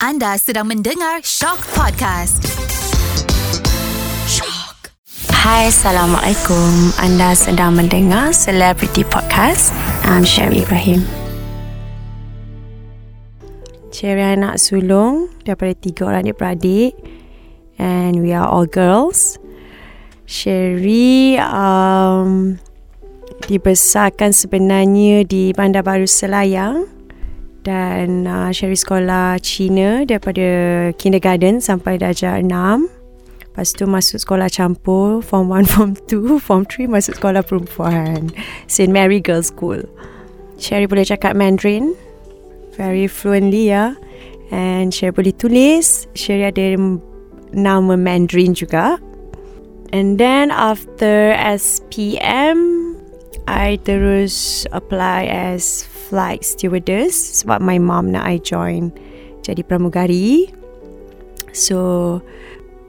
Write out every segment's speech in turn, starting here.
Anda sedang mendengar Shock Podcast. Shock. Hai, Assalamualaikum. Anda sedang mendengar Celebrity Podcast. I'm Sherry Ibrahim. Sherry anak sulung daripada tiga orang adik-beradik. And we are all girls. Sherry um, dibesarkan sebenarnya di Bandar Baru Selayang dan uh, Sherry sekolah Cina daripada kindergarten sampai darjah 6 lepas tu masuk sekolah campur form 1 form 2 form 3 masuk sekolah perempuan. St Mary Girls School. Sherry boleh cakap Mandarin. Very fluently ya. And Sherry boleh tulis. Sherry ada nama Mandarin juga. And then after SPM I terus apply as flight stewardess sebab my mom nak I join jadi pramugari. So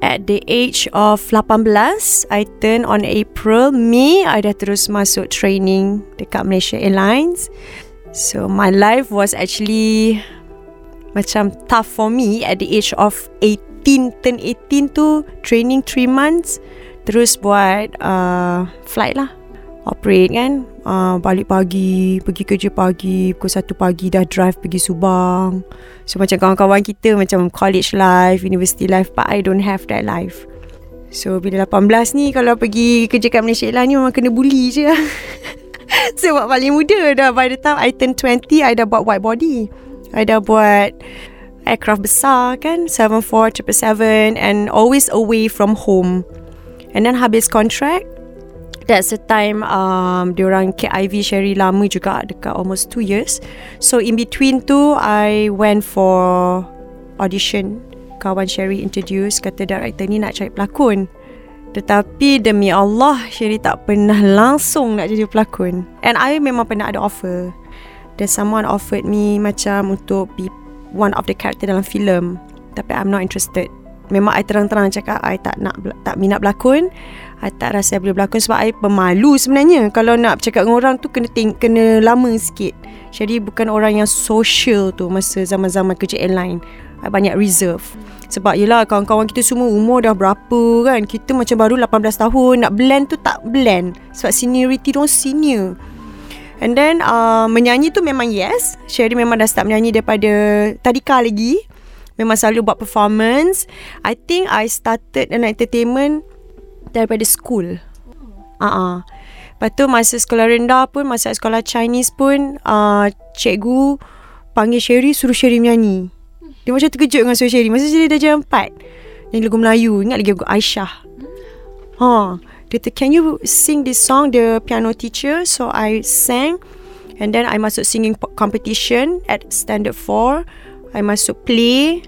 at the age of 18, I turn on April, May, I dah terus masuk training dekat Malaysia Airlines. So my life was actually macam tough for me at the age of 18, turn 18 tu training 3 months. Terus buat uh, flight lah operate kan? Uh, balik pagi pergi kerja pagi pukul 1 pagi dah drive pergi Subang. So macam kawan-kawan kita macam college life university life but I don't have that life. So bila 18 ni kalau pergi kerja kat Malaysia Airlines ni memang kena bully je. Sebab paling muda dah by the time I turn 20 I dah buat white body. I dah buat aircraft besar kan 74 777 and always away from home. And then habis contract That's the time um, Diorang KIV Sherry lama juga Dekat almost 2 years. So in between tu I went for Audition. Kawan Sherry introduce Kata director ni nak cari pelakon. Tetapi demi Allah Sherry tak pernah langsung Nak jadi pelakon. And I memang pernah ada offer. There's someone offered me Macam untuk be One of the character dalam filem. Tapi I'm not interested Memang I terang-terang cakap I tak nak tak minat berlakon I tak rasa I boleh berlakon sebab I pemalu sebenarnya. Kalau nak cakap dengan orang tu kena ting- kena lama sikit. Jadi bukan orang yang social tu masa zaman-zaman kerja airline. I banyak reserve. Sebab yelah kawan-kawan kita semua umur dah berapa kan. Kita macam baru 18 tahun. Nak blend tu tak blend. Sebab seniority tu senior. And then uh, menyanyi tu memang yes. Sherry memang dah start menyanyi daripada tadika lagi. Memang selalu buat performance. I think I started an entertainment daripada school. Ah, uh-uh. Lepas tu masa sekolah rendah pun, masa sekolah Chinese pun, uh, cikgu panggil Sherry suruh Sherry menyanyi. Dia macam terkejut dengan suruh Sherry. Masa Sherry dah jam 4. Nyanyi lagu Melayu. Ingat lagi lagu Aisyah. Ha. Dia kata, can you sing this song? The piano teacher. So I sang. And then I masuk singing competition at standard 4. I masuk play.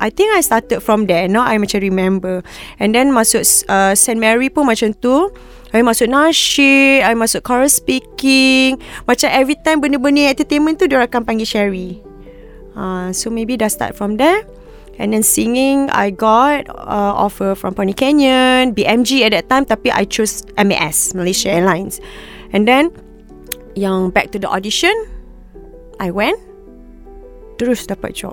I think I started from there. Now I macam remember. And then masuk uh, St. Mary pun macam tu. I masuk nasyid. I masuk chorus speaking. Macam every time benda-benda entertainment tu, dia akan panggil Sherry. Uh, so maybe dah start from there. And then singing, I got uh, offer from Pony Canyon, BMG at that time. Tapi I choose MAS, Malaysia Airlines. And then, yang back to the audition, I went. Terus dapat job.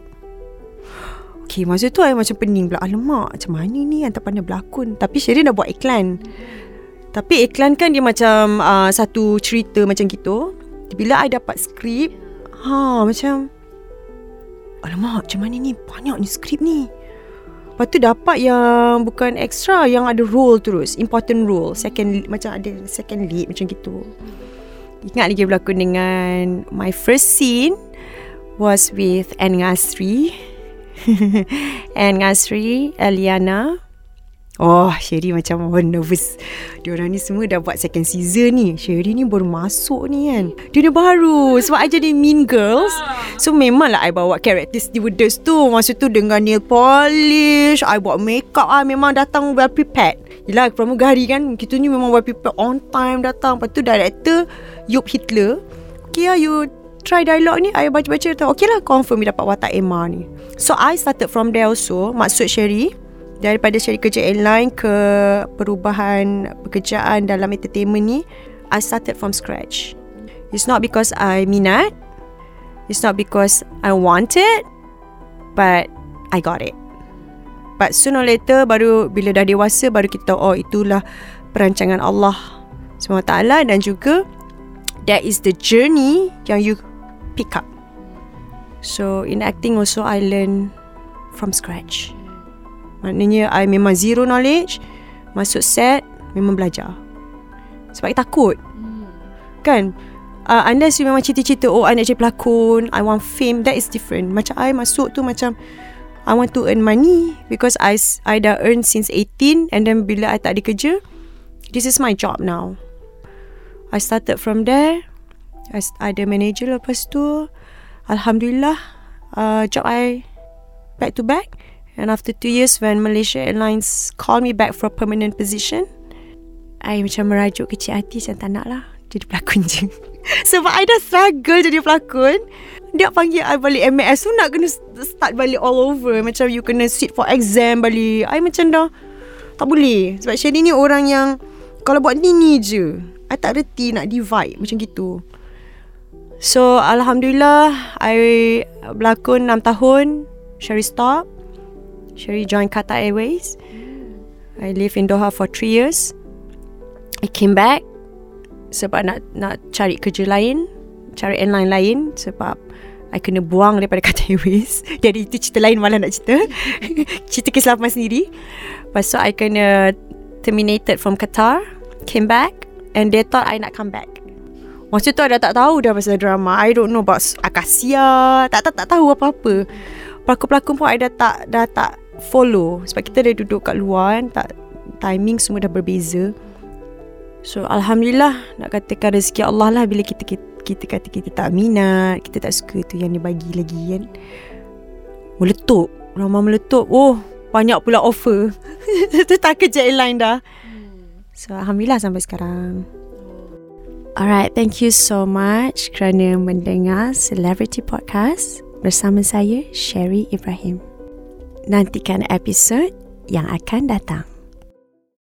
Okay, masa tu I macam pening pula. Alamak, macam mana ni yang tak pandai berlakon. Tapi Sherry dah buat iklan. Tapi iklan kan dia macam uh, satu cerita macam gitu. Bila I dapat skrip, ha, macam... Alamak, macam mana ni? Banyak ni skrip ni. Lepas tu dapat yang bukan extra, yang ada role terus. Important role. Second, macam ada second lead macam gitu. Ingat lagi berlakon dengan... My first scene was with Ngasri. Ngasri Eliana. Oh Sherry macam oh, nervous. Diorang ni semua dah buat second season ni. Sherry ni baru masuk ni kan. Dia ni baru. Sebab I jadi mean girls. So memang lah I bawa character stewardess tu. Masa tu dengan nail polish I buat makeup. Ah Memang datang well prepared. Yelah pramugari kan Kita ni memang well prepared. On time datang. Lepas tu director Yup Hitler. Okay lah you try dialog ni I baca-baca tu Okay lah confirm dapat watak Emma ni. So I started from there also Maksud Sherry Daripada Sherry kerja airline Ke perubahan Pekerjaan dalam entertainment ni I started from scratch. It's not because I minat It's not because I want it But I got it. But sooner or later baru bila dah dewasa baru kita tahu oh itulah perancangan Allah SWT dan juga that is the journey yang you pick up. So in acting also I learn from scratch. Maknanya I memang zero knowledge Masuk set Memang belajar. Sebab I takut. Kan? Uh, Unless you memang cita-cita Oh I nak jadi pelakon I want fame That is different. Macam I masuk tu macam I want to earn money Because I I dah earn since 18 And then bila I tak ada kerja This is my job now. I started from there ada manager lepas tu Alhamdulillah uh, Job I Back to back And after two years when Malaysia Airlines call me back for a permanent position, I macam merajuk kecil hati macam tak nak lah jadi pelakon je. Sebab I dah struggle jadi pelakon. Dia panggil I balik MAS tu nak kena start balik all over. Macam you kena sit for exam balik. I macam dah tak boleh. Sebab Sherry ni orang yang kalau buat ni ni je. I tak reti nak divide macam gitu. So Alhamdulillah I berlakon 6 tahun Sherry stop Sherry joined Qatar Airways. I live in Doha for three years. I came back sebab nak nak cari kerja lain, cari airline lain sebab I kena buang daripada Qatar Airways. Jadi itu cerita lain malah nak cerita. cerita kesilapan sendiri. Lepas tu I kena terminated from Qatar, came back and they thought I nak come back. Masa tu I dah tak tahu dah pasal drama. I don't know about Akasia. Tak tak tak tahu apa-apa. Pelakon-pelakon pun I dah tak dah tak follow. Sebab kita dah duduk kat luar kan tak timing semua dah berbeza. So alhamdulillah nak katakan rezeki Allah lah bila kita kita, kita kata kita tak minat kita tak suka tu yang dia bagi lagi kan. Meletup. Ramai meletup. Oh banyak pula offer. Tu tak kerja airline dah. So alhamdulillah sampai sekarang Alright, thank you so much kerana mendengar Celebrity Podcast bersama saya Sherry Ibrahim nantikan episod yang akan datang.